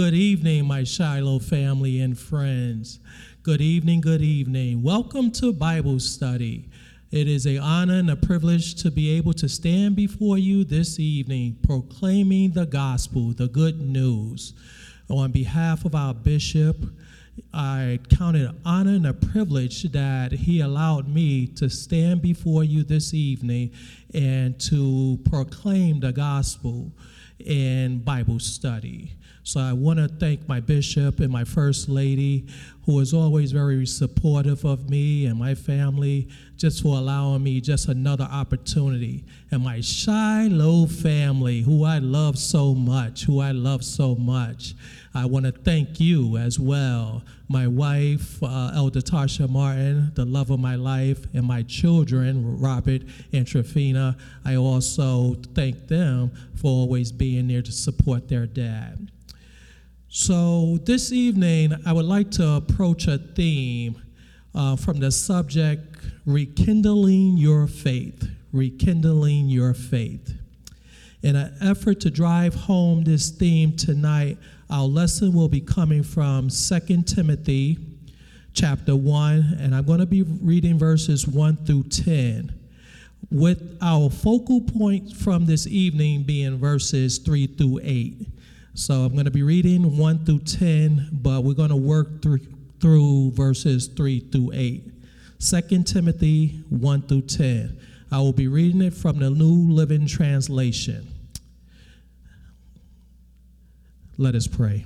Good evening, my Shiloh family and friends. Good evening, good evening. Welcome to Bible study. It is an honor and a privilege to be able to stand before you this evening proclaiming the gospel, the good news. On behalf of our bishop, I count it an honor and a privilege that he allowed me to stand before you this evening and to proclaim the gospel in Bible study. So I want to thank my bishop and my first lady, who is always very supportive of me and my family, just for allowing me just another opportunity. And my Shiloh family, who I love so much, who I love so much. I want to thank you as well, my wife, uh, Elder Tasha Martin, the love of my life, and my children, Robert and Trifina. I also thank them for always being there to support their dad. So, this evening, I would like to approach a theme uh, from the subject Rekindling Your Faith. Rekindling Your Faith. In an effort to drive home this theme tonight, our lesson will be coming from 2 Timothy chapter 1, and I'm going to be reading verses 1 through 10, with our focal point from this evening being verses 3 through 8. So I'm going to be reading 1 through 10, but we're going to work through, through verses 3 through 8. 2 Timothy 1 through 10. I will be reading it from the New Living Translation. Let us pray.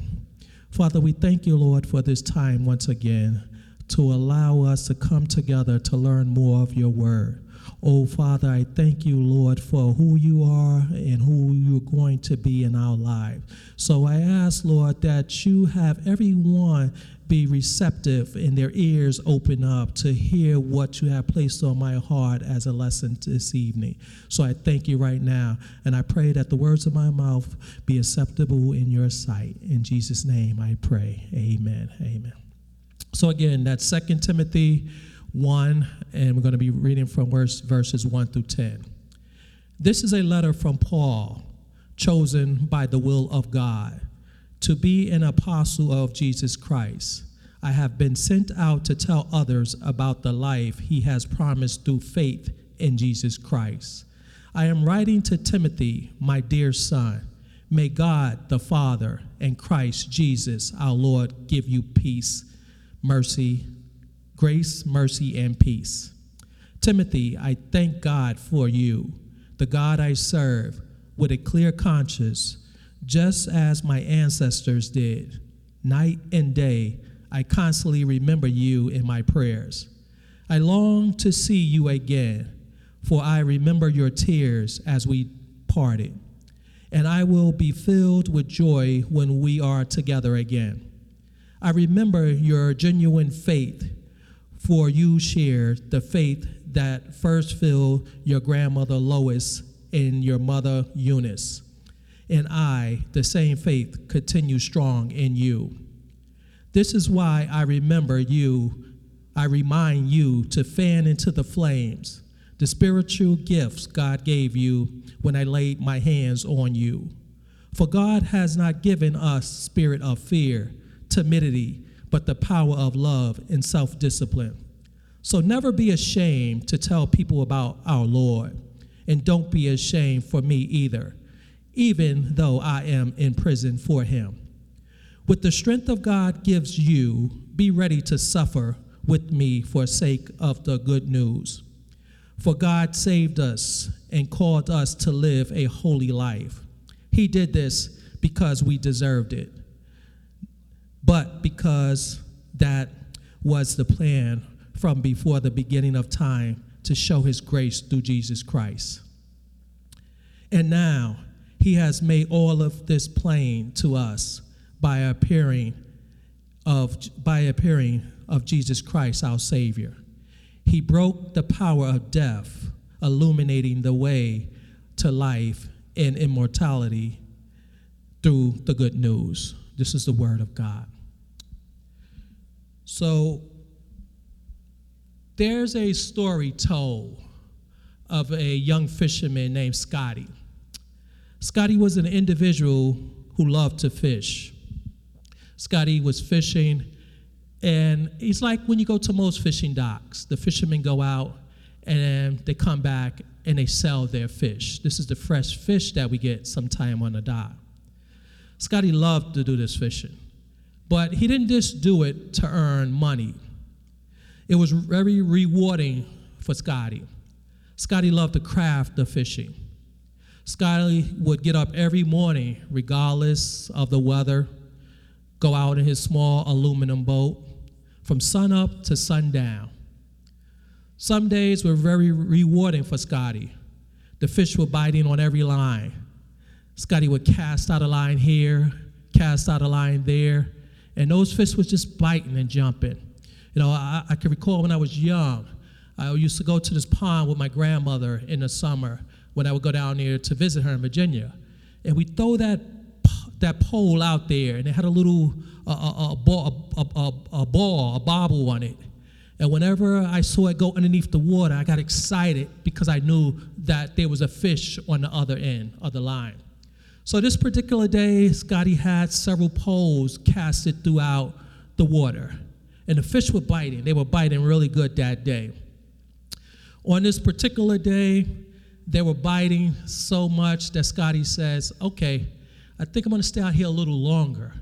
Father, we thank you, Lord, for this time once again to allow us to come together to learn more of your word. Oh, Father, I thank you, Lord, for who you are and who you're going to be in our lives. So I ask, Lord, that you have everyone be receptive and their ears open up to hear what you have placed on my heart as a lesson this evening. So I thank you right now, and I pray that the words of my mouth be acceptable in your sight. In Jesus' name I pray. Amen. Amen. So again, that's Second Timothy 1, and we're going to be reading from verse, verses 1 through 10. This is a letter from Paul, chosen by the will of God, to be an apostle of Jesus Christ. I have been sent out to tell others about the life he has promised through faith in Jesus Christ. I am writing to Timothy, my dear son. May God the Father and Christ Jesus our Lord give you peace, mercy, grace, mercy, and peace. Timothy, I thank God for you, the God I serve, with a clear conscience, just as my ancestors did. Night and day, I constantly remember you in my prayers. I long to see you again, for I remember your tears as we parted, and I will be filled with joy when we are together again. I remember your genuine faith for you shared the faith that first filled your grandmother Lois and your mother Eunice. And I, the same faith, continue strong in you. This is why I remember you, I remind you to fan into the flames the spiritual gifts God gave you when I laid my hands on you. For God has not given us spirit of fear, timidity, but the power of love and self discipline. So never be ashamed to tell people about our Lord, and don't be ashamed for me either, even though I am in prison for him. With the strength of God gives you, be ready to suffer with me for sake of the good news. For God saved us and called us to live a holy life. He did this because we deserved it because that was the plan from before the beginning of time to show his grace through Jesus Christ. And now he has made all of this plain to us by appearing of by appearing of Jesus Christ our savior. He broke the power of death, illuminating the way to life and immortality through the good news. This is the word of God. So there's a story told of a young fisherman named Scotty. Scotty was an individual who loved to fish. Scotty was fishing, and it's like when you go to most fishing docks, the fishermen go out and they come back and they sell their fish. This is the fresh fish that we get sometime on the dock. Scotty loved to do this fishing, but he didn't just do it to earn money. It was very rewarding for Scotty. Scotty loved the craft of fishing. Scotty would get up every morning, regardless of the weather, go out in his small aluminum boat from sunup to sundown. Some days were very rewarding for Scotty. The fish were biting on every line. Scotty would cast out a line here, cast out a line there, and those fish was just biting and jumping. You know, I, I can recall when I was young, I used to go to this pond with my grandmother in the summer when I would go down there to visit her in Virginia. And we throw that, that pole out there, and it had a little a, a, ball, a, a ball, a bobble on it. And whenever I saw it go underneath the water, I got excited because I knew that there was a fish on the other end of the line. So this particular day, Scotty had several poles casted throughout the water. And the fish were biting. They were biting really good that day. On this particular day, they were biting so much that Scotty says, Okay, I think I'm gonna stay out here a little longer.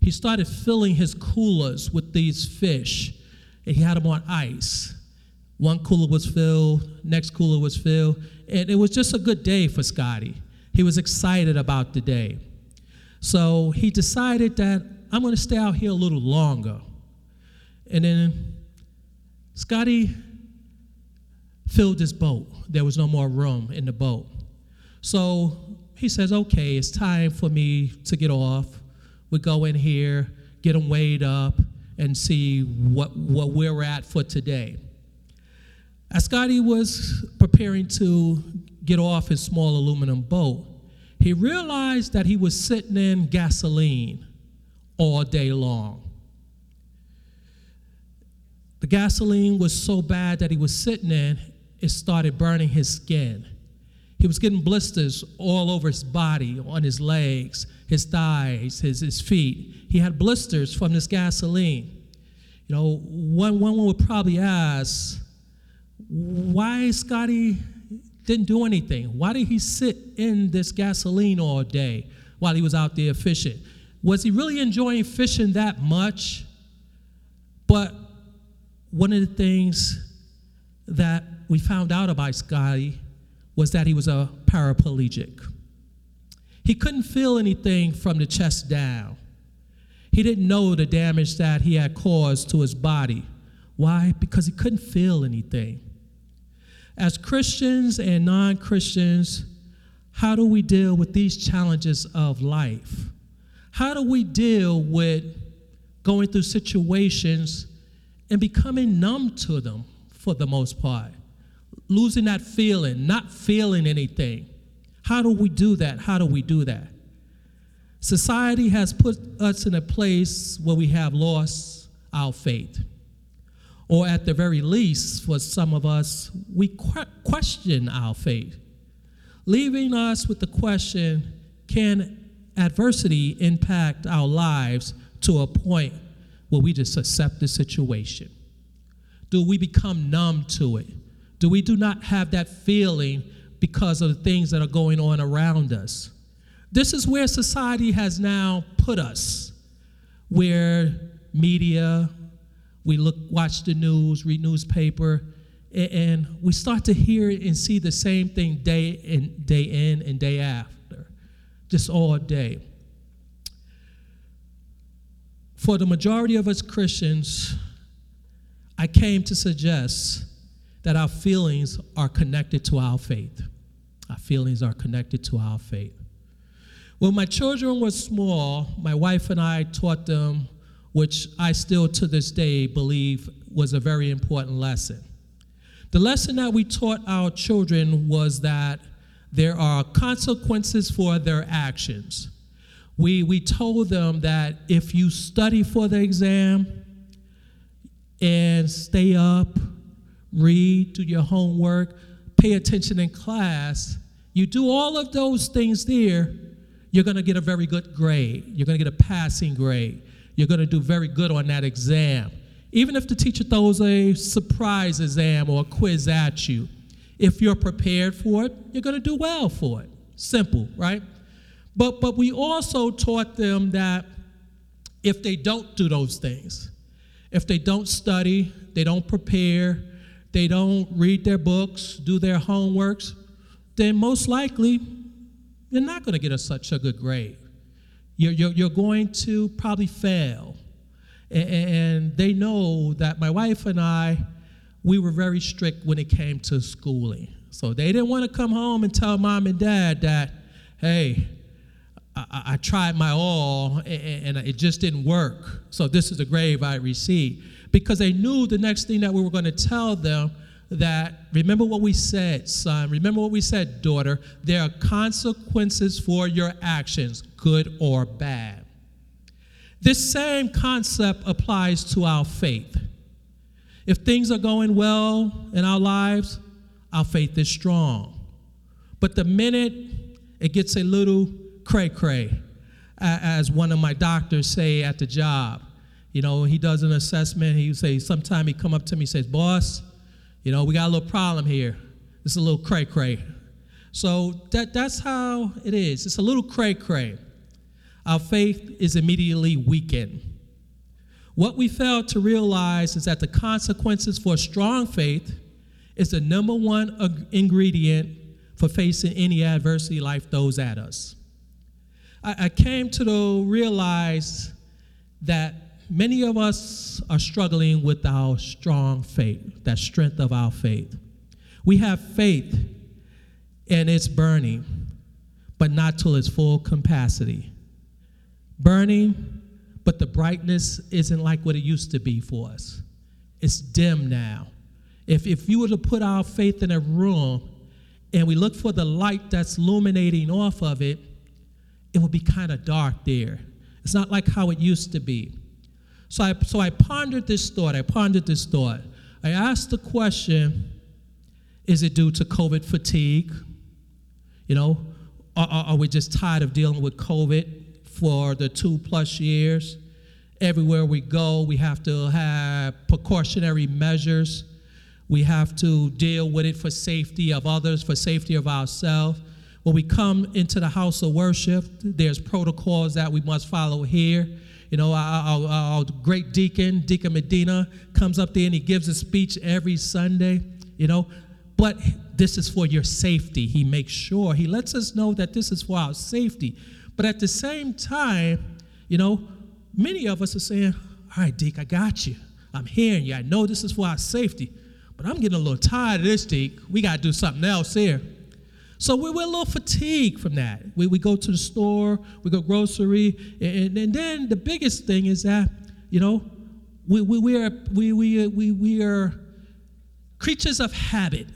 He started filling his coolers with these fish, and he had them on ice. One cooler was filled, next cooler was filled, and it was just a good day for Scotty. He was excited about the day. So he decided that I'm gonna stay out here a little longer. And then Scotty filled his boat. There was no more room in the boat. So he says, okay, it's time for me to get off. We go in here, get them weighed up, and see what, what we're at for today. As Scotty was preparing to get off his small aluminum boat, he realized that he was sitting in gasoline all day long. The gasoline was so bad that he was sitting in, it started burning his skin. He was getting blisters all over his body, on his legs, his thighs, his, his feet. He had blisters from this gasoline. You know, one, one would probably ask, why Scotty didn't do anything? Why did he sit in this gasoline all day while he was out there fishing? Was he really enjoying fishing that much? But one of the things that we found out about Scotty was that he was a paraplegic. He couldn't feel anything from the chest down. He didn't know the damage that he had caused to his body. Why? Because he couldn't feel anything. As Christians and non Christians, how do we deal with these challenges of life? How do we deal with going through situations and becoming numb to them for the most part? losing that feeling, not feeling anything. How do we do that? How do we do that? Society has put us in a place where we have lost our faith. Or at the very least, for some of us, we question our faith, leaving us with the question can adversity impact our lives to a point where we just accept the situation? Do we become numb to it? Do we do not have that feeling because of the things that are going on around us? This is where society has now put us, where media, we look, watch the news, read newspaper, and we start to hear and see the same thing day in, day in and day after, just all day. For the majority of us Christians, I came to suggest that our feelings are connected to our faith. Our feelings are connected to our faith. When my children were small, my wife and I taught them, which I still to this day believe was a very important lesson. The lesson that we taught our children was that there are consequences for their actions. We, we told them that if you study for the exam and stay up read, do your homework, pay attention in class, you do all of those things there, you're going to get a very good grade. You're going to get a passing grade. You're going to do very good on that exam. Even if the teacher throws a surprise exam or a quiz at you, if you're prepared for it, you're going to do well for it. Simple, right? But, but we also taught them that if they don't do those things, if they don't study, they don't prepare, they don't read their books, do their homeworks, then most likely you're not going to get a, such a good grade. You're, you're, you're going to probably fail. And, they know that my wife and I, we were very strict when it came to schooling. So they didn't want to come home and tell mom and dad that, hey, I, I tried my all and, and it just didn't work. So this is the grade I received. Because they knew the next thing that we were going to tell them that remember what we said, son. Remember what we said, daughter. There are consequences for your actions, good or bad. This same concept applies to our faith. If things are going well in our lives, our faith is strong. But the minute it gets a little cray cray, as one of my doctors say at the job, you know, he does an assessment. He say, sometime he come up to me, says, "Boss, you know, we got a little problem here. It's a little cray cray." So that that's how it is. It's a little cray cray. Our faith is immediately weakened. What we fail to realize is that the consequences for strong faith is the number one ingredient for facing any adversity life throws at us. I, I came to realize that many of us are struggling with our strong faith, that strength of our faith. We have faith and it's burning, but not till its full capacity. Burning, but the brightness isn't like what it used to be for us. It's dim now. If, if you were to put our faith in a room and we look for the light that's illuminating off of it, it will be kind of dark there. It's not like how it used to be. So I, so I pondered this thought. I pondered this thought. I asked the question is it due to COVID fatigue? You know, are, are we just tired of dealing with COVID for the two plus years? Everywhere we go, we have to have precautionary measures. We have to deal with it for safety of others, for safety of ourselves. When we come into the house of worship, there's protocols that we must follow here. You know, our, our, our, great deacon, Deacon Medina, comes up there and he gives a speech every Sunday, you know. But this is for your safety. He makes sure, he lets us know that this is for our safety. But at the same time, you know, many of us are saying, All right, Deke, I got you. I'm hearing you. I know this is for our safety. But I'm getting a little tired of this, Deke. We got to do something else here. So we're, we're a little fatigued from that. We, we go to the store, we go grocery, and, and then the biggest thing is that, you know, we, we, we, are, we, we, uh, we, we are creatures of habit.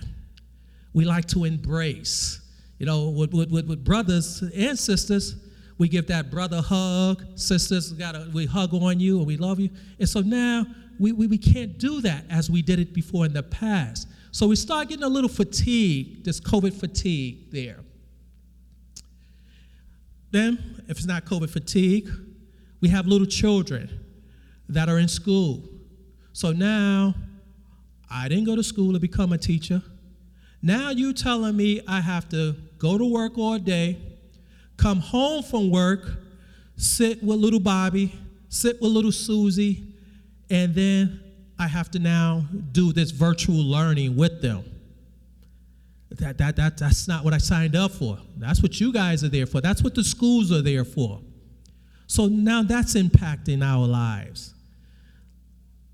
We like to embrace. You know, with, with, with brothers and sisters, we give that brother hug. Sisters, gotta, we hug on you and we love you. And so now we, we, we can't do that as we did it before in the past. So we start getting a little fatigue, this COVID fatigue there. Then, if it's not COVID fatigue, we have little children that are in school. So now, I didn't go to school to become a teacher. Now you telling me I have to go to work all day, come home from work, sit with little Bobby, sit with little Susie, and then I have to now do this virtual learning with them. That, that, that, that's not what I signed up for. That's what you guys are there for. That's what the schools are there for. So now that's impacting our lives.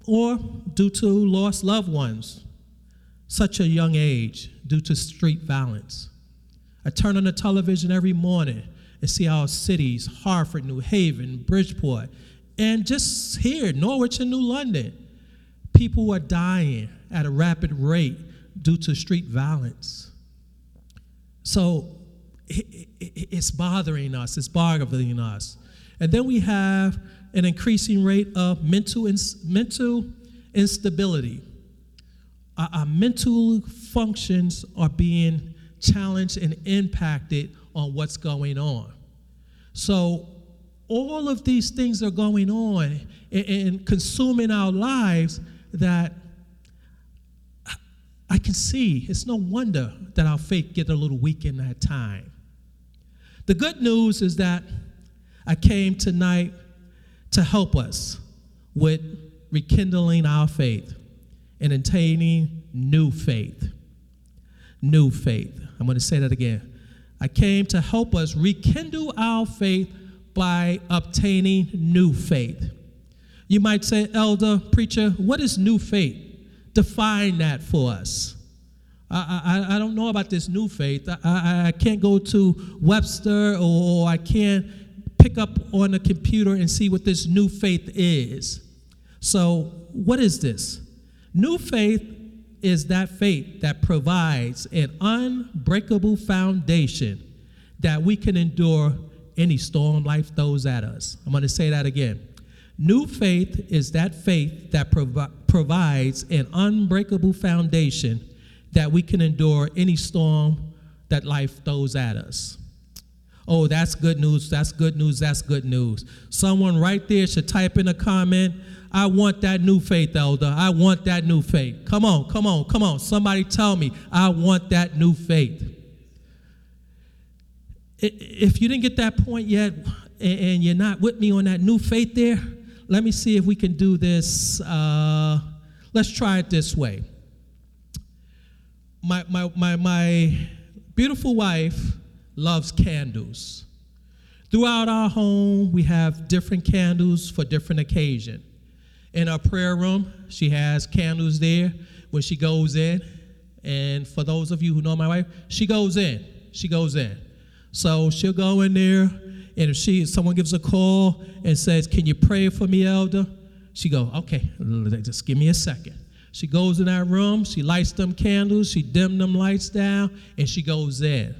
Or due to lost loved ones, such a young age, due to street violence. I turn on the television every morning and see our cities, Hartford, New Haven, Bridgeport, and just here, Norwich and New London, people are dying at a rapid rate due to street violence. So it's bothering us, it's bothering us. And then we have an increasing rate of mental, ins- mental instability. Our, our mental functions are being challenged and impacted on what's going on. So all of these things are going on and, and consuming our lives that I can see it's no wonder that our faith get a little weak in that time. The good news is that I came tonight to help us with rekindling our faith and attaining new faith. New faith. I'm going to say that again. I came to help us rekindle our faith by obtaining new faith. You might say, Elder, preacher, what is new faith? Define that for us. I, I, I don't know about this new faith. I, I, I can't go to Webster or, or I can't pick up on a computer and see what this new faith is. So, what is this? New faith is that faith that provides an unbreakable foundation that we can endure any storm life throws at us. I'm going to say that again. New faith is that faith that provi- provides an unbreakable foundation that we can endure any storm that life throws at us. Oh, that's good news. That's good news. That's good news. Someone right there should type in a comment. I want that new faith, elder. I want that new faith. Come on, come on, come on. Somebody tell me, I want that new faith. If you didn't get that point yet and you're not with me on that new faith there, let me see if we can do this. Uh, let's try it this way. My, my, my, my beautiful wife loves candles. Throughout our home, we have different candles for different occasion. In our prayer room, she has candles there when she goes in. And for those of you who know my wife, she goes in. She goes in. So she'll go in there, and if she someone gives a call and says, "Can you pray for me, elder?" She go, "Okay, just give me a second. She goes in that room, she lights them candles, she dim them lights down, and she goes in.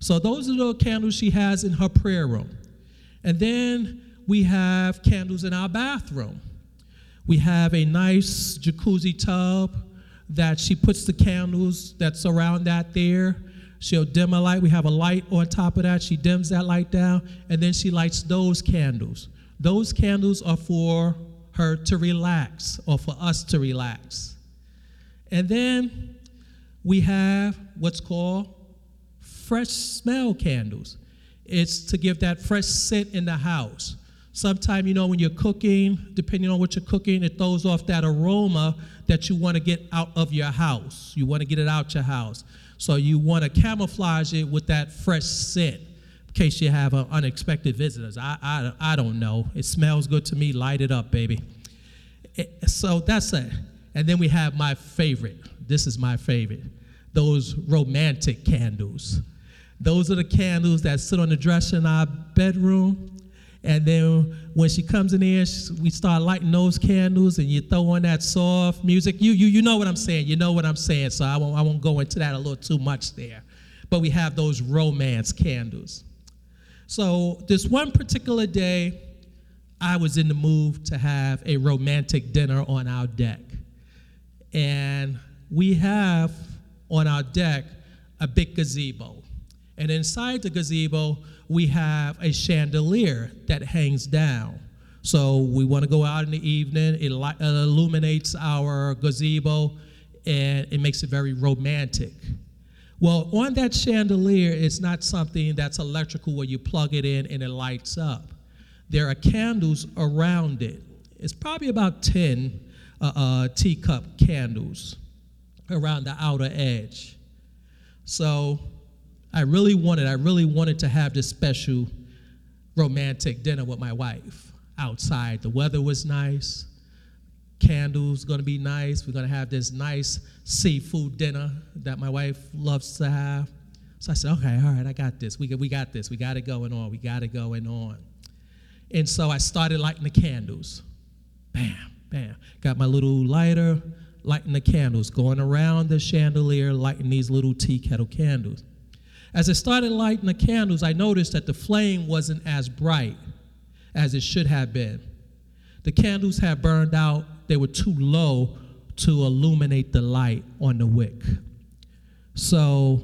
So those are the candles she has in her prayer room. And then we have candles in our bathroom. We have a nice jacuzzi tub that she puts the candles that's around that there. She'll dim a light. We have a light on top of that. She dims that light down, and then she lights those candles. Those candles are for her to relax or for us to relax. And then we have what's called fresh smell candles. It's to give that fresh scent in the house. Sometimes, you know, when you're cooking, depending on what you're cooking, it throws off that aroma that you want to get out of your house. You want to get it out your house. So you want to camouflage it with that fresh scent in case you have unexpected visitors. I, I, I don't know. It smells good to me. Light it up, baby. It, eh, so that's it. And then we have my favorite. This is my favorite. Those romantic candles. Those are the candles that sit on the dresser in our bedroom. And then when she comes in here, we start lighting those candles, and you throw on that soft music. You, you, you know what I'm saying. You know what I'm saying. So I won't, I won't go into that a little too much there. But we have those romance candles. So this one particular day, I was in the mood to have a romantic dinner on our deck. And we have on our deck a big gazebo. And inside the gazebo, we have a chandelier that hangs down. So we want to go out in the evening, it illuminates our gazebo, and it makes it very romantic. Well, on that chandelier, it's not something that's electrical where you plug it in and it lights up. There are candles around it. It's probably about 10 uh, uh, teacup candles around the outer edge. So I really wanted, I really wanted to have this special romantic dinner with my wife outside. The weather was nice, candles gonna be nice. We're gonna have this nice seafood dinner that my wife loves to have. So I said, okay, all right, I got this. We, we got this. We got it going on. We got it going on. And so I started lighting the candles. Bam, bam. Got my little lighter, lighting the candles, going around the chandelier, lighting these little tea kettle candles. As I started lighting the candles, I noticed that the flame wasn't as bright as it should have been. The candles had burned out, they were too low to illuminate the light on the wick. So,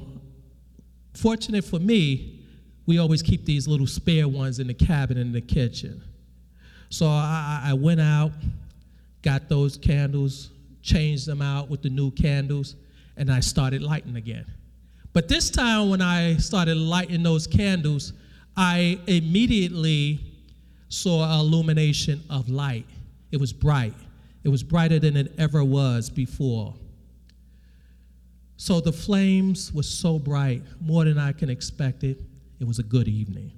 fortunate for me, we always keep these little spare ones in the cabinet in the kitchen. So I, I went out, got those candles, changed them out with the new candles, and I started lighting again. But this time, when I started lighting those candles, I immediately saw an illumination of light. It was bright, it was brighter than it ever was before. So the flames were so bright, more than I can expect it. It was a good evening.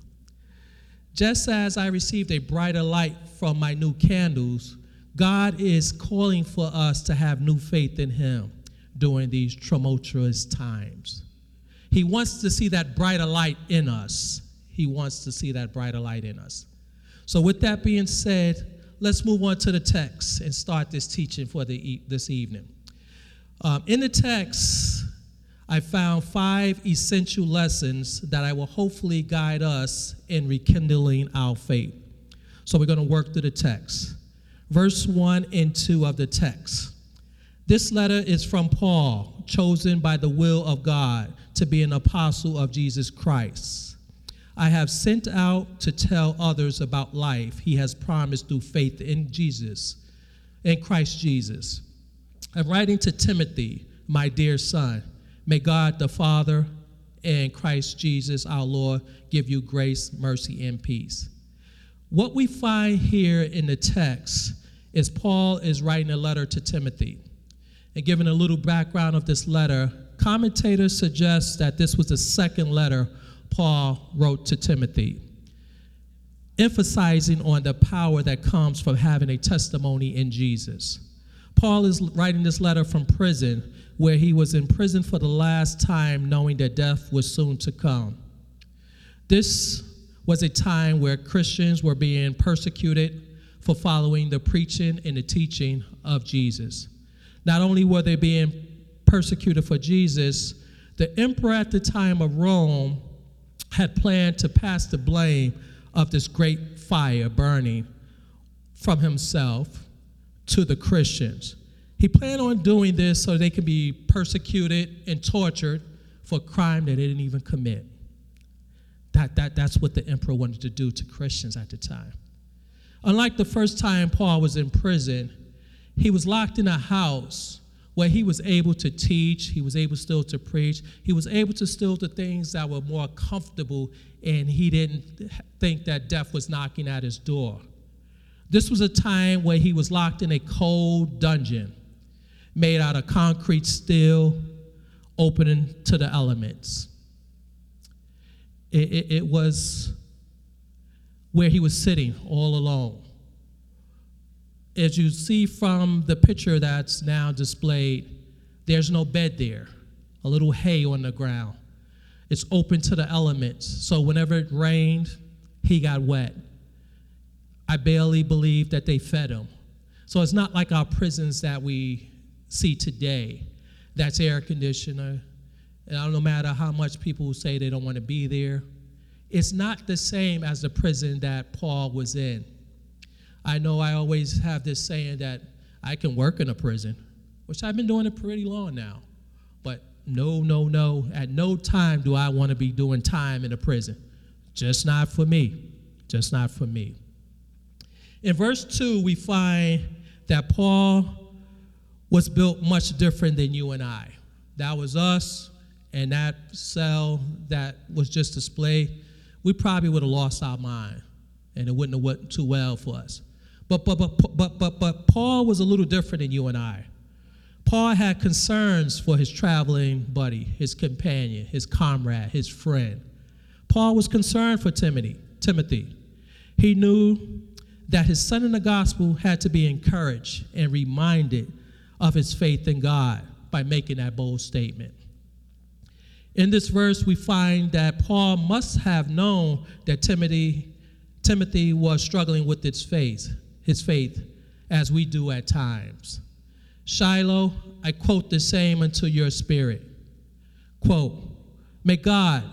Just as I received a brighter light from my new candles, God is calling for us to have new faith in Him during these tumultuous times. He wants to see that brighter light in us. He wants to see that brighter light in us. So, with that being said, let's move on to the text and start this teaching for the, this evening. Um, in the text, I found five essential lessons that I will hopefully guide us in rekindling our faith. So, we're going to work through the text. Verse 1 and 2 of the text. This letter is from Paul, chosen by the will of God to be an apostle of Jesus Christ. I have sent out to tell others about life he has promised through faith in Jesus, in Christ Jesus. I'm writing to Timothy, my dear son. May God the Father and Christ Jesus our Lord give you grace, mercy, and peace. What we find here in the text is Paul is writing a letter to Timothy. And given a little background of this letter, commentators suggest that this was the second letter Paul wrote to Timothy, emphasizing on the power that comes from having a testimony in Jesus. Paul is writing this letter from prison, where he was in prison for the last time, knowing that death was soon to come. This was a time where Christians were being persecuted for following the preaching and the teaching of Jesus. Not only were they being persecuted for Jesus, the emperor at the time of Rome had planned to pass the blame of this great fire burning from himself to the Christians. He planned on doing this so they could be persecuted and tortured for a crime that they didn't even commit. That, that, that's what the emperor wanted to do to Christians at the time. Unlike the first time Paul was in prison, he was locked in a house where he was able to teach, he was able still to preach, he was able to still do things that were more comfortable, and he didn't think that death was knocking at his door. This was a time where he was locked in a cold dungeon made out of concrete steel, opening to the elements. It, it, it was where he was sitting all alone as you see from the picture that's now displayed, there's no bed there, a little hay on the ground. It's open to the elements. So whenever it rained, he got wet. I barely believe that they fed him. So it's not like our prisons that we see today. That's air conditioner. And no matter how much people say they don't want to be there, it's not the same as the prison that Paul was in. I know I always have this saying that I can work in a prison, which I've been doing it pretty long now. But no, no, no. At no time do I want to be doing time in a prison. Just not for me. Just not for me. In verse 2, we find that Paul was built much different than you and I. That was us, and that cell that was just displayed, we probably would have lost our mind, and it wouldn't have went too well for us. But, but, but, but, but, but Paul was a little different than you and I. Paul had concerns for his traveling buddy, his companion, his comrade, his friend. Paul was concerned for Timothy. Timothy. He knew that his son in the gospel had to be encouraged and reminded of his faith in God by making that bold statement. In this verse, we find that Paul must have known that Timothy, Timothy was struggling with its faith his faith as we do at times. Shiloh, I quote the same unto your spirit. Quote, May God,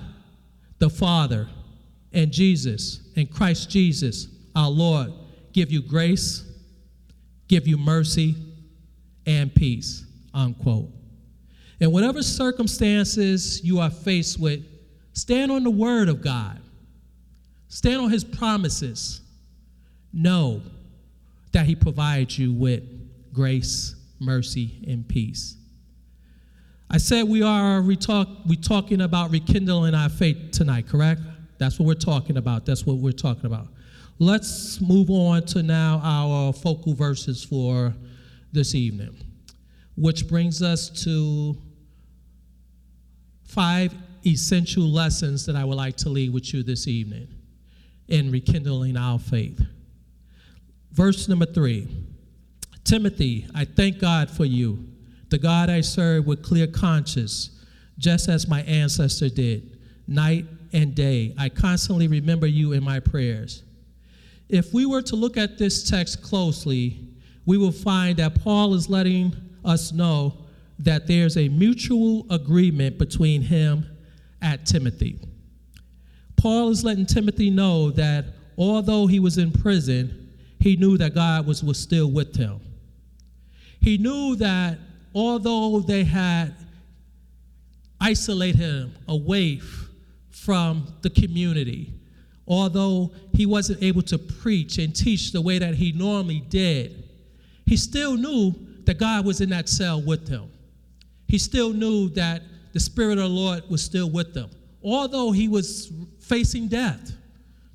the Father, and Jesus, and Christ Jesus, our Lord, give you grace, give you mercy, and peace. Unquote. In whatever circumstances you are faced with, stand on the word of God. stand on his promises, know that he provides you with grace, mercy, and peace. I said we are we talk we talking about rekindling our faith tonight, correct? That's what we're talking about. That's what we're talking about. Let's move on to now our focal verses for this evening, which brings us to five essential lessons that I would like to leave with you this evening in rekindling our faith. Verse number three Timothy, I thank God for you, the God I serve with clear conscience, just as my ancestor did, night and day. I constantly remember you in my prayers. If we were to look at this text closely, we will find that Paul is letting us know that there's a mutual agreement between him and Timothy. Paul is letting Timothy know that although he was in prison, he knew that God was, was still with him. He knew that although they had isolated him away from the community, although he wasn't able to preach and teach the way that he normally did, he still knew that God was in that cell with him. He still knew that the Spirit of the Lord was still with him. Although he was facing death,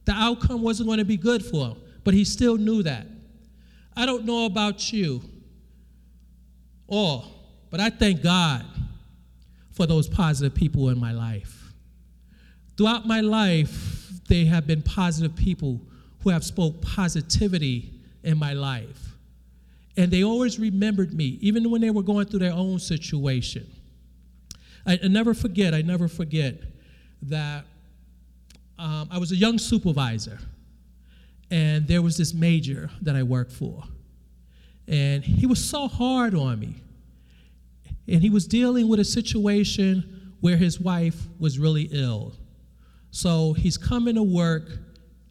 the outcome wasn't going to be good for him, but he still knew that. I don't know about you, all. But I thank God for those positive people in my life. Throughout my life, they have been positive people who have spoke positivity in my life. And they always remembered me, even when they were going through their own situation. I, I never forget, I never forget that um, I was a young supervisor, and there was this major that I worked for. And he was so hard on me. And he was dealing with a situation where his wife was really ill. So he's coming to work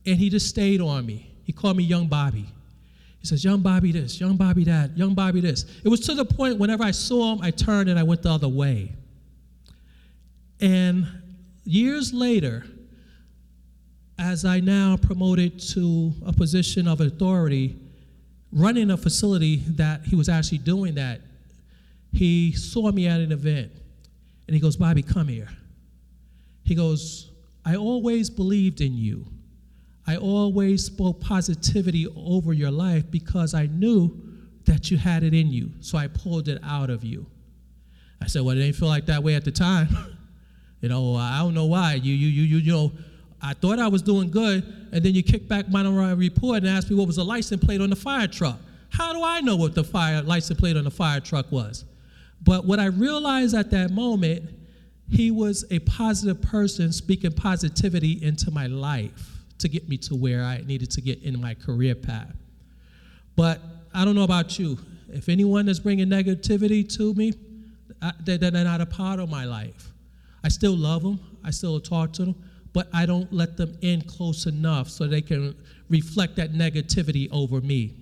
and he just stayed on me. He called me Young Bobby. He says, Young Bobby this, Young Bobby that, Young Bobby this. It was to the point whenever I saw him, I turned and I went the other way. And years later, as I now promoted to a position of authority, running a facility that he was actually doing that, he saw me at an event and he goes, Bobby, come here. He goes, I always believed in you. I always spoke positivity over your life because I knew that you had it in you. So I pulled it out of you. I said, Well, it didn't feel like that way at the time. you know, I don't know why. You, you, you, you, you know, I thought I was doing good, and then you kicked back my report and asked me what was the license plate on the fire truck. How do I know what the fire license plate on the fire truck was? But what I realized at that moment, he was a positive person speaking positivity into my life to get me to where I needed to get in my career path. But I don't know about you. If anyone is bringing negativity to me, they're not a part of my life. I still love them, I still talk to them, but I don't let them in close enough so they can reflect that negativity over me.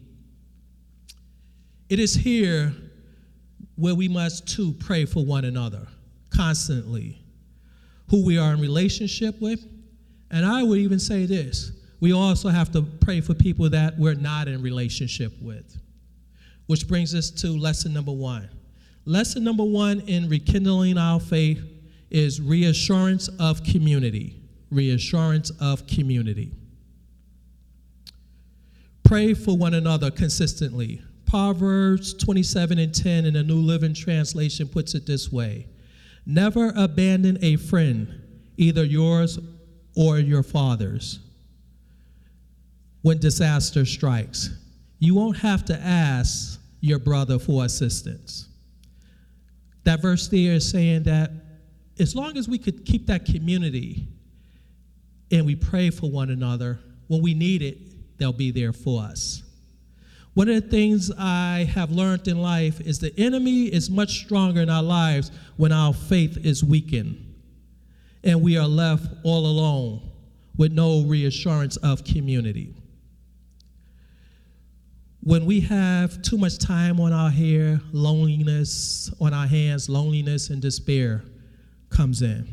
It is here where we must too pray for one another constantly, who we are in relationship with. And I would even say this we also have to pray for people that we're not in relationship with. Which brings us to lesson number one. Lesson number one in rekindling our faith is reassurance of community. Reassurance of community. Pray for one another consistently. Proverbs 27 and 10 in the New Living Translation puts it this way Never abandon a friend, either yours or your father's, when disaster strikes. You won't have to ask your brother for assistance. That verse there is saying that as long as we could keep that community and we pray for one another, when we need it, they'll be there for us. One of the things I have learned in life is the enemy is much stronger in our lives when our faith is weakened and we are left all alone with no reassurance of community. When we have too much time on our hair, loneliness on our hands, loneliness and despair comes in.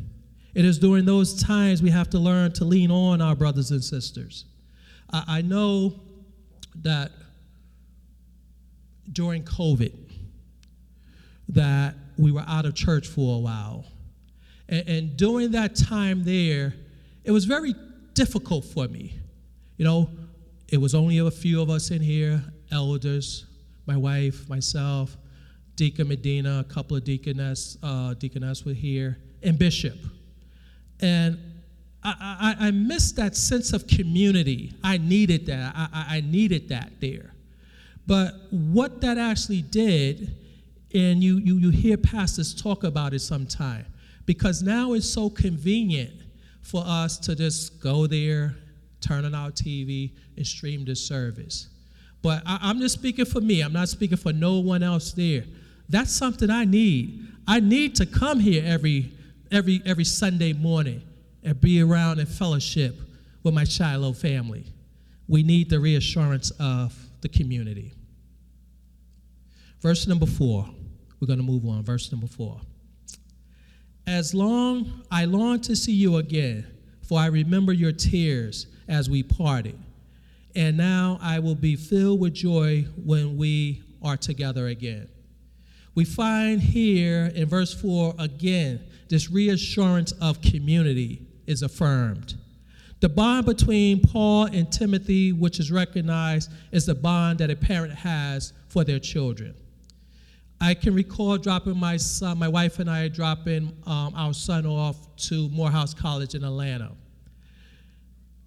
It is during those times we have to learn to lean on our brothers and sisters. I, I know that during COVID, that we were out of church for a while. And, and during that time there, it was very difficult for me. You know, it was only a few of us in here, elders, my wife, myself, Deacon Medina, a couple of deaconess, uh, deaconess were here, and Bishop. And I, I, I missed that sense of community. I needed that. I, I needed that there. But what that actually did, and you, you, you hear pastors talk about it sometime, because now it's so convenient for us to just go there, turn on our TV, and stream the service. But I, I'm just speaking for me, I'm not speaking for no one else there. That's something I need. I need to come here every, every, every Sunday morning and be around in fellowship with my Shiloh family. We need the reassurance of the community. Verse number four. We're going to move on. Verse number four. As long I long to see you again, for I remember your tears as we parted. And now I will be filled with joy when we are together again. We find here in verse 4 again this reassurance of community is affirmed. The bond between Paul and Timothy, which is recognized, is the bond that a parent has for their children. I can recall dropping my son, my wife and I dropping um, our son off to Morehouse College in Atlanta.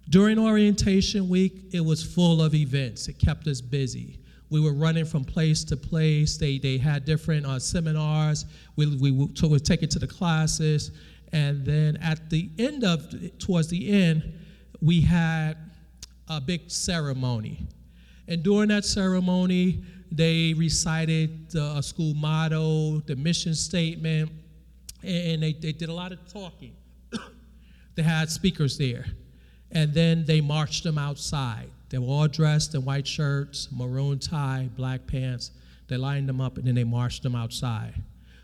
During orientation week, it was full of events. It kept us busy. We were running from place to place. They, they had different uh, seminars. We, we, so we take it to the classes. And then at the end of, towards the end, we had a big ceremony. And during that ceremony, they recited the school motto, the mission statement, and they, they did a lot of talking. they had speakers there. And then they marched them outside. They were all dressed in white shirts, maroon tie, black pants. They lined them up and then they marched them outside.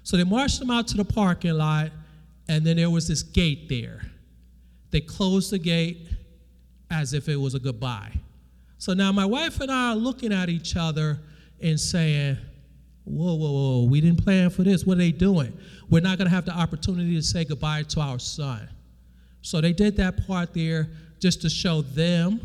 So they marched them out to the parking lot, and then there was this gate there. They closed the gate as if it was a goodbye. So now my wife and I are looking at each other and saying, Whoa, whoa, whoa, we didn't plan for this. What are they doing? We're not going to have the opportunity to say goodbye to our son. So they did that part there just to show them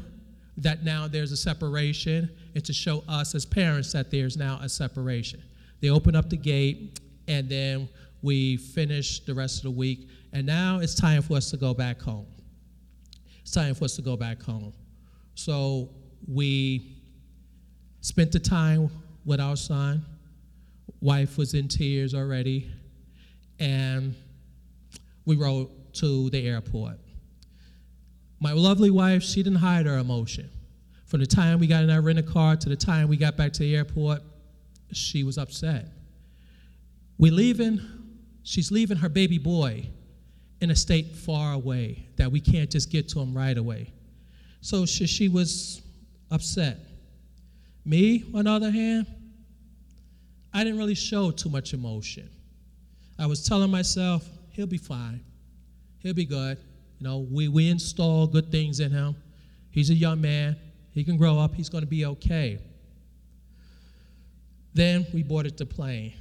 that now there's a separation and to show us as parents that there's now a separation. They open up the gate and then we finish the rest of the week. And now it's time for us to go back home. It's time for us to go back home. So we spent the time with our son. Wife was in tears already. And we rode to the airport. My lovely wife, she didn't hide her emotion. From the time we got in our rental car to the time we got back to the airport, she was upset. We're leaving, she's leaving her baby boy in a state far away that we can't just get to him right away. So she, she was upset. Me, on the other hand, I didn't really show too much emotion. I was telling myself, he'll be fine. He'll be good. You know, we, we install good things in him. He's a young man. He can grow up. He's going to be okay. Then we boarded the plane.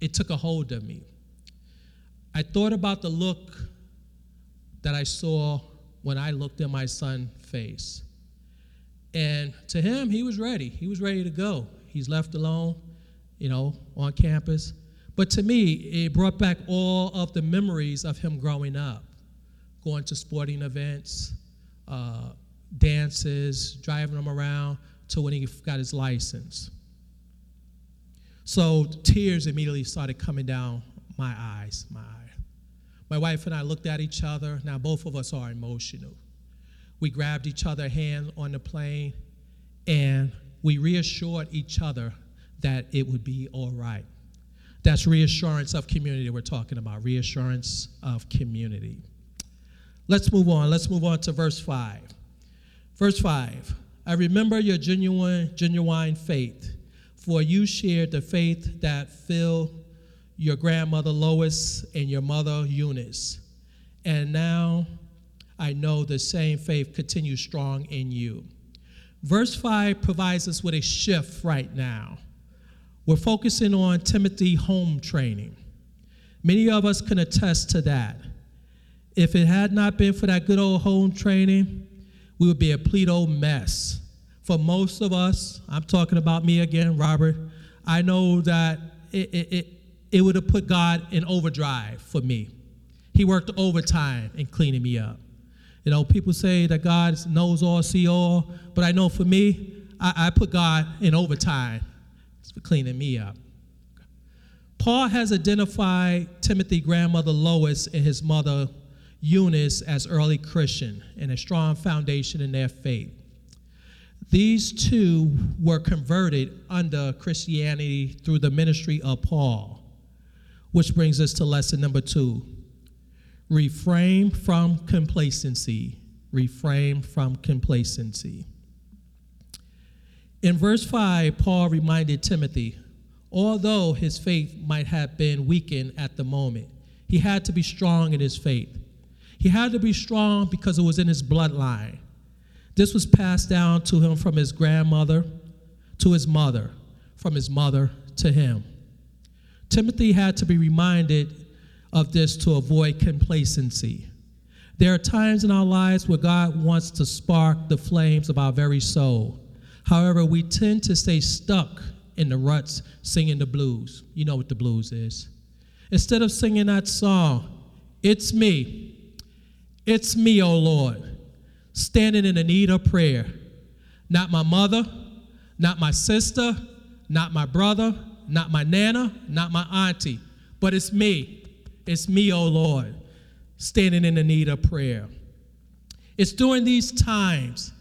It took a hold of me. I thought about the look that I saw when I looked in my son's face. And to him, he was ready. He was ready to go. He's left alone, you know, on campus. But to me, it brought back all of the memories of him growing up going to sporting events, uh, dances, driving him around to when he got his license. So tears immediately started coming down my eyes, my eye. My wife and I looked at each other. Now both of us are emotional. We grabbed each other hand on the plane and we reassured each other that it would be all right. That's reassurance of community we're talking about, reassurance of community. Let's move on. Let's move on to verse 5. Verse 5 I remember your genuine, genuine faith, for you shared the faith that filled your grandmother Lois and your mother Eunice, and now I know the same faith continues strong in you. Verse 5 provides us with a shift right now. We're focusing on Timothy home training. Many of us can attest to that. If it had not been for that good old home training, we would be a complete old mess. For most of us, I'm talking about me again, Robert, I know that it, it, it, it would have put God in overdrive for me. He worked overtime in cleaning me up. You know, people say that God knows all, see all, but I know for me, I, I put God in overtime for cleaning me up. Paul has identified Timothy grandmother Lois and his mother Eunice as early Christian and a strong foundation in their faith. These two were converted under Christianity through the ministry of Paul, which brings us to lesson number two refrain from complacency. Refrain from complacency. In verse 5, Paul reminded Timothy, although his faith might have been weakened at the moment, he had to be strong in his faith. He had to be strong because it was in his bloodline. This was passed down to him from his grandmother to his mother, from his mother to him. Timothy had to be reminded of this to avoid complacency. There are times in our lives where God wants to spark the flames of our very soul. However, we tend to stay stuck in the ruts singing the blues. You know what the blues is. Instead of singing that song, It's me, it's me, O Lord standing in the need of prayer. Not my mother, not my sister, not my brother, not my nana, not my auntie, but it's me. It's me, oh Lord, standing in the need of prayer. It's during these times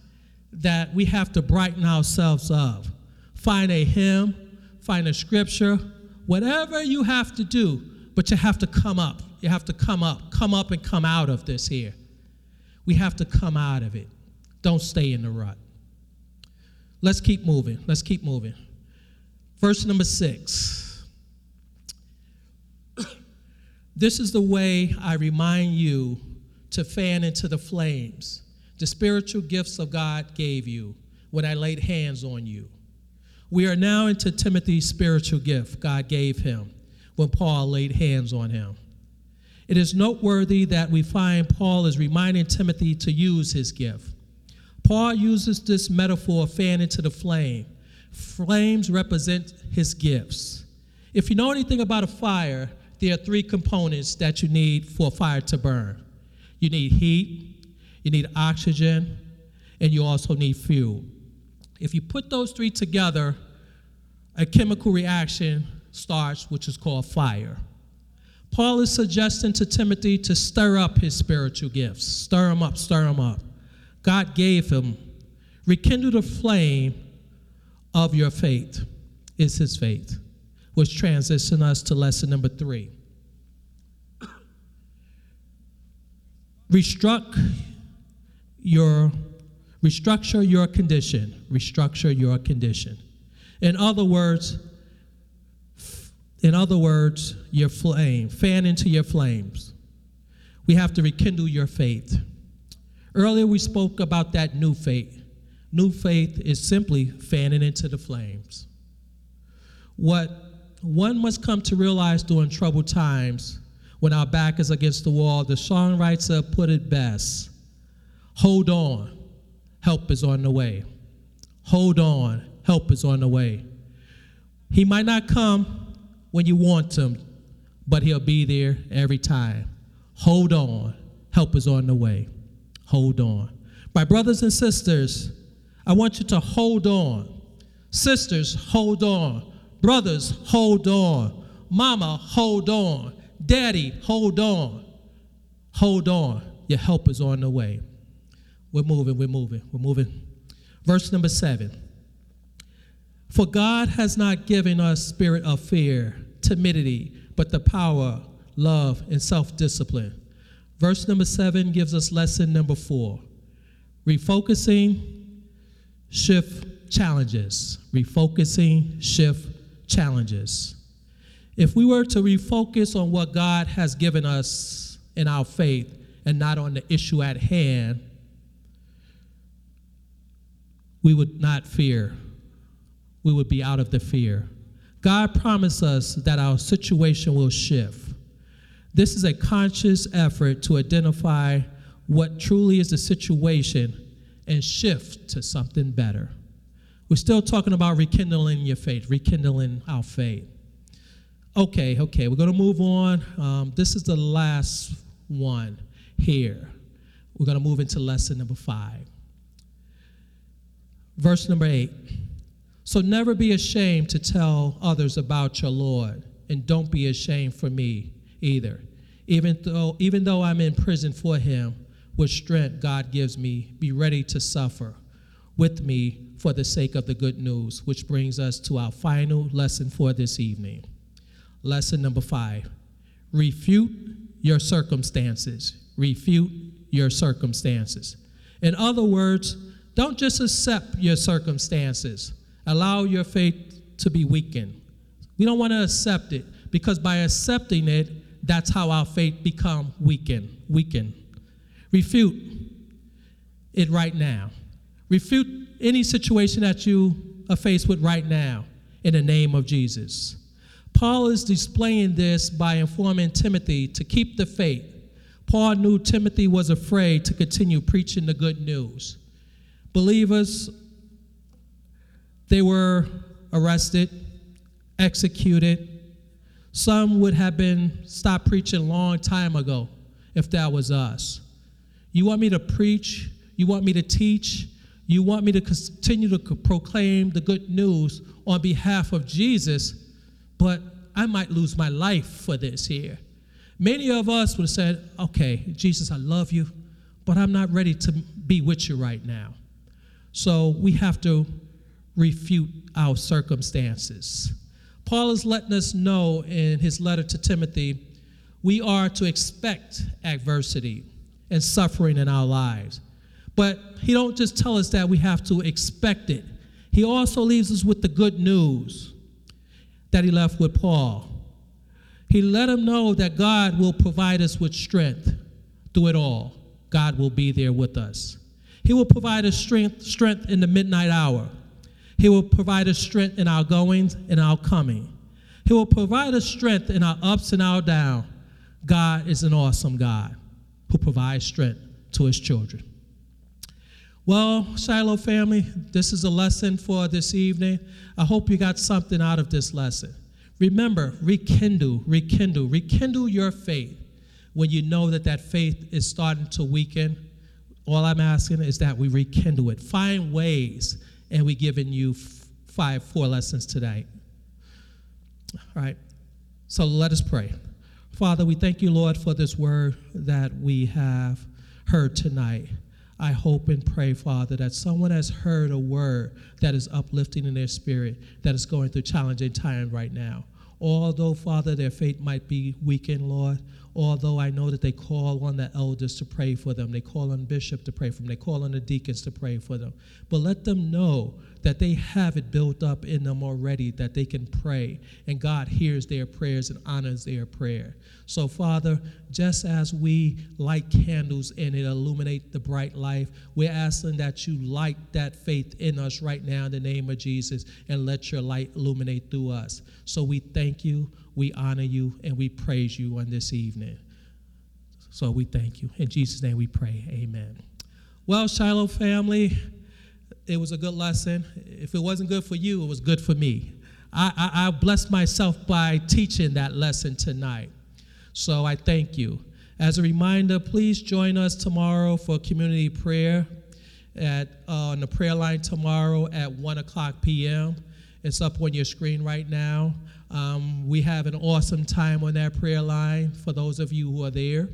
that we have to brighten ourselves up. Find a hymn, find a scripture, whatever you have to do, but you have to come up. You have to come up, come up and come out of this here. We have to come out of it. Don't stay in the rut. Let's keep moving. Let's keep moving. Verse number six. this is the way I remind you to fan into the flames the spiritual gifts of God gave you when I laid hands on you. We are now into Timothy's spiritual gift God gave him when Paul laid hands on him. It is noteworthy that we find Paul is reminding Timothy to use his gift. Paul uses this metaphor of fan into the flame. Flames represent his gifts. If you know anything about a fire, there are three components that you need for a fire to burn you need heat, you need oxygen, and you also need fuel. If you put those three together, a chemical reaction starts, which is called fire. Paul is suggesting to Timothy to stir up his spiritual gifts. Stir them up, stir them up. God gave him. Rekindle the flame of your faith, is his faith, which transitions us to lesson number three. Restruct your restructure your condition. Restructure your condition. In other words, in other words, your flame, fan into your flames. We have to rekindle your faith. Earlier, we spoke about that new faith. New faith is simply fanning into the flames. What one must come to realize during troubled times when our back is against the wall, the songwriter put it best hold on, help is on the way. Hold on, help is on the way. He might not come when you want him, but he'll be there every time. Hold on. Help is on the way. Hold on. My brothers and sisters, I want you to hold on. Sisters, hold on. Brothers, hold on. Mama, hold on. Daddy, hold on. Hold on. Your help is on the way. We're moving, we're moving, we're moving. Verse number seven. For God has not given us spirit of fear, timidity, but the power, love, and self discipline. Verse number seven gives us lesson number four refocusing, shift challenges. Refocusing, shift challenges. If we were to refocus on what God has given us in our faith and not on the issue at hand, we would not fear. We would be out of the fear. God promised us that our situation will shift. This is a conscious effort to identify what truly is the situation and shift to something better. We're still talking about rekindling your faith, rekindling our faith. Okay, okay, we're going to move on. Um, this is the last one here. We're going to move into lesson number five. Verse number eight. So never be ashamed to tell others about your Lord, and don't be ashamed for me either. Even though, even though I'm in prison for him, with strength God gives me, be ready to suffer with me for the sake of the good news, which brings us to our final lesson for this evening. Lesson number five refute your circumstances. Refute your circumstances. In other words, don't just accept your circumstances, allow your faith to be weakened. We don't want to accept it because by accepting it, that's how our faith become weakened, weakened. Refute it right now. Refute any situation that you are faced with right now in the name of Jesus. Paul is displaying this by informing Timothy to keep the faith. Paul knew Timothy was afraid to continue preaching the good news. Believers, they were arrested, executed. Some would have been stopped preaching a long time ago if that was us. You want me to preach? You want me to teach? You want me to continue to proclaim the good news on behalf of Jesus, but I might lose my life for this here. Many of us would have said, Okay, Jesus, I love you, but I'm not ready to be with you right now. So we have to refute our circumstances. Paul is letting us know in his letter to Timothy we are to expect adversity and suffering in our lives. But he don't just tell us that we have to expect it. He also leaves us with the good news that he left with Paul. He let him know that God will provide us with strength through it all. God will be there with us. He will provide us strength, strength in the midnight hour. He will provide us strength in our goings and our coming. He will provide us strength in our ups and our downs. God is an awesome God who provides strength to his children. Well, Shiloh family, this is a lesson for this evening. I hope you got something out of this lesson. Remember, rekindle, rekindle, rekindle your faith when you know that that faith is starting to weaken. All I'm asking is that we rekindle it. Find ways, and we're giving you f- five, four lessons tonight. All right, so let us pray. Father, we thank you, Lord, for this word that we have heard tonight. I hope and pray, Father, that someone has heard a word that is uplifting in their spirit, that is going through challenging time right now. Although, Father, their faith might be weakened, Lord, although I know that they call on the elders to pray for them, they call on bishop to pray for them, they call on the deacons to pray for them. But let them know that they have it built up in them already, that they can pray, and God hears their prayers and honors their prayer. So, Father, just as we light candles and it illuminate the bright life, we're asking that you light that faith in us right now in the name of Jesus and let your light illuminate through us. So we thank you, we honor you, and we praise you on this evening. So we thank you. In Jesus' name we pray. Amen. Well, Shiloh family, it was a good lesson. If it wasn't good for you, it was good for me. I, I, I blessed myself by teaching that lesson tonight. So I thank you. As a reminder, please join us tomorrow for community prayer at uh, on the prayer line tomorrow at 1 o'clock p.m. It's up on your screen right now. Um, we have an awesome time on that prayer line for those of you who are there.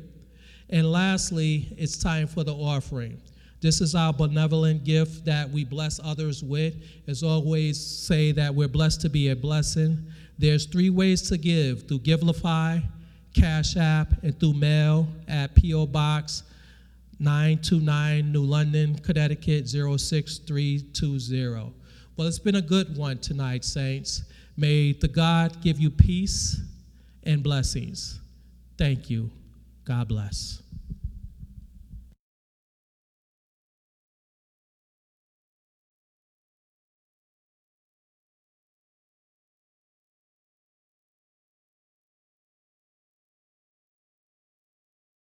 And lastly, it's time for the offering. This is our benevolent gift that we bless others with. As always, say that we're blessed to be a blessing. There's three ways to give through Givelify, Cash App, and through mail at P.O. Box 929 New London, Connecticut 06320. Well, it's been a good one tonight, Saints. May the God give you peace and blessings. Thank you. God bless.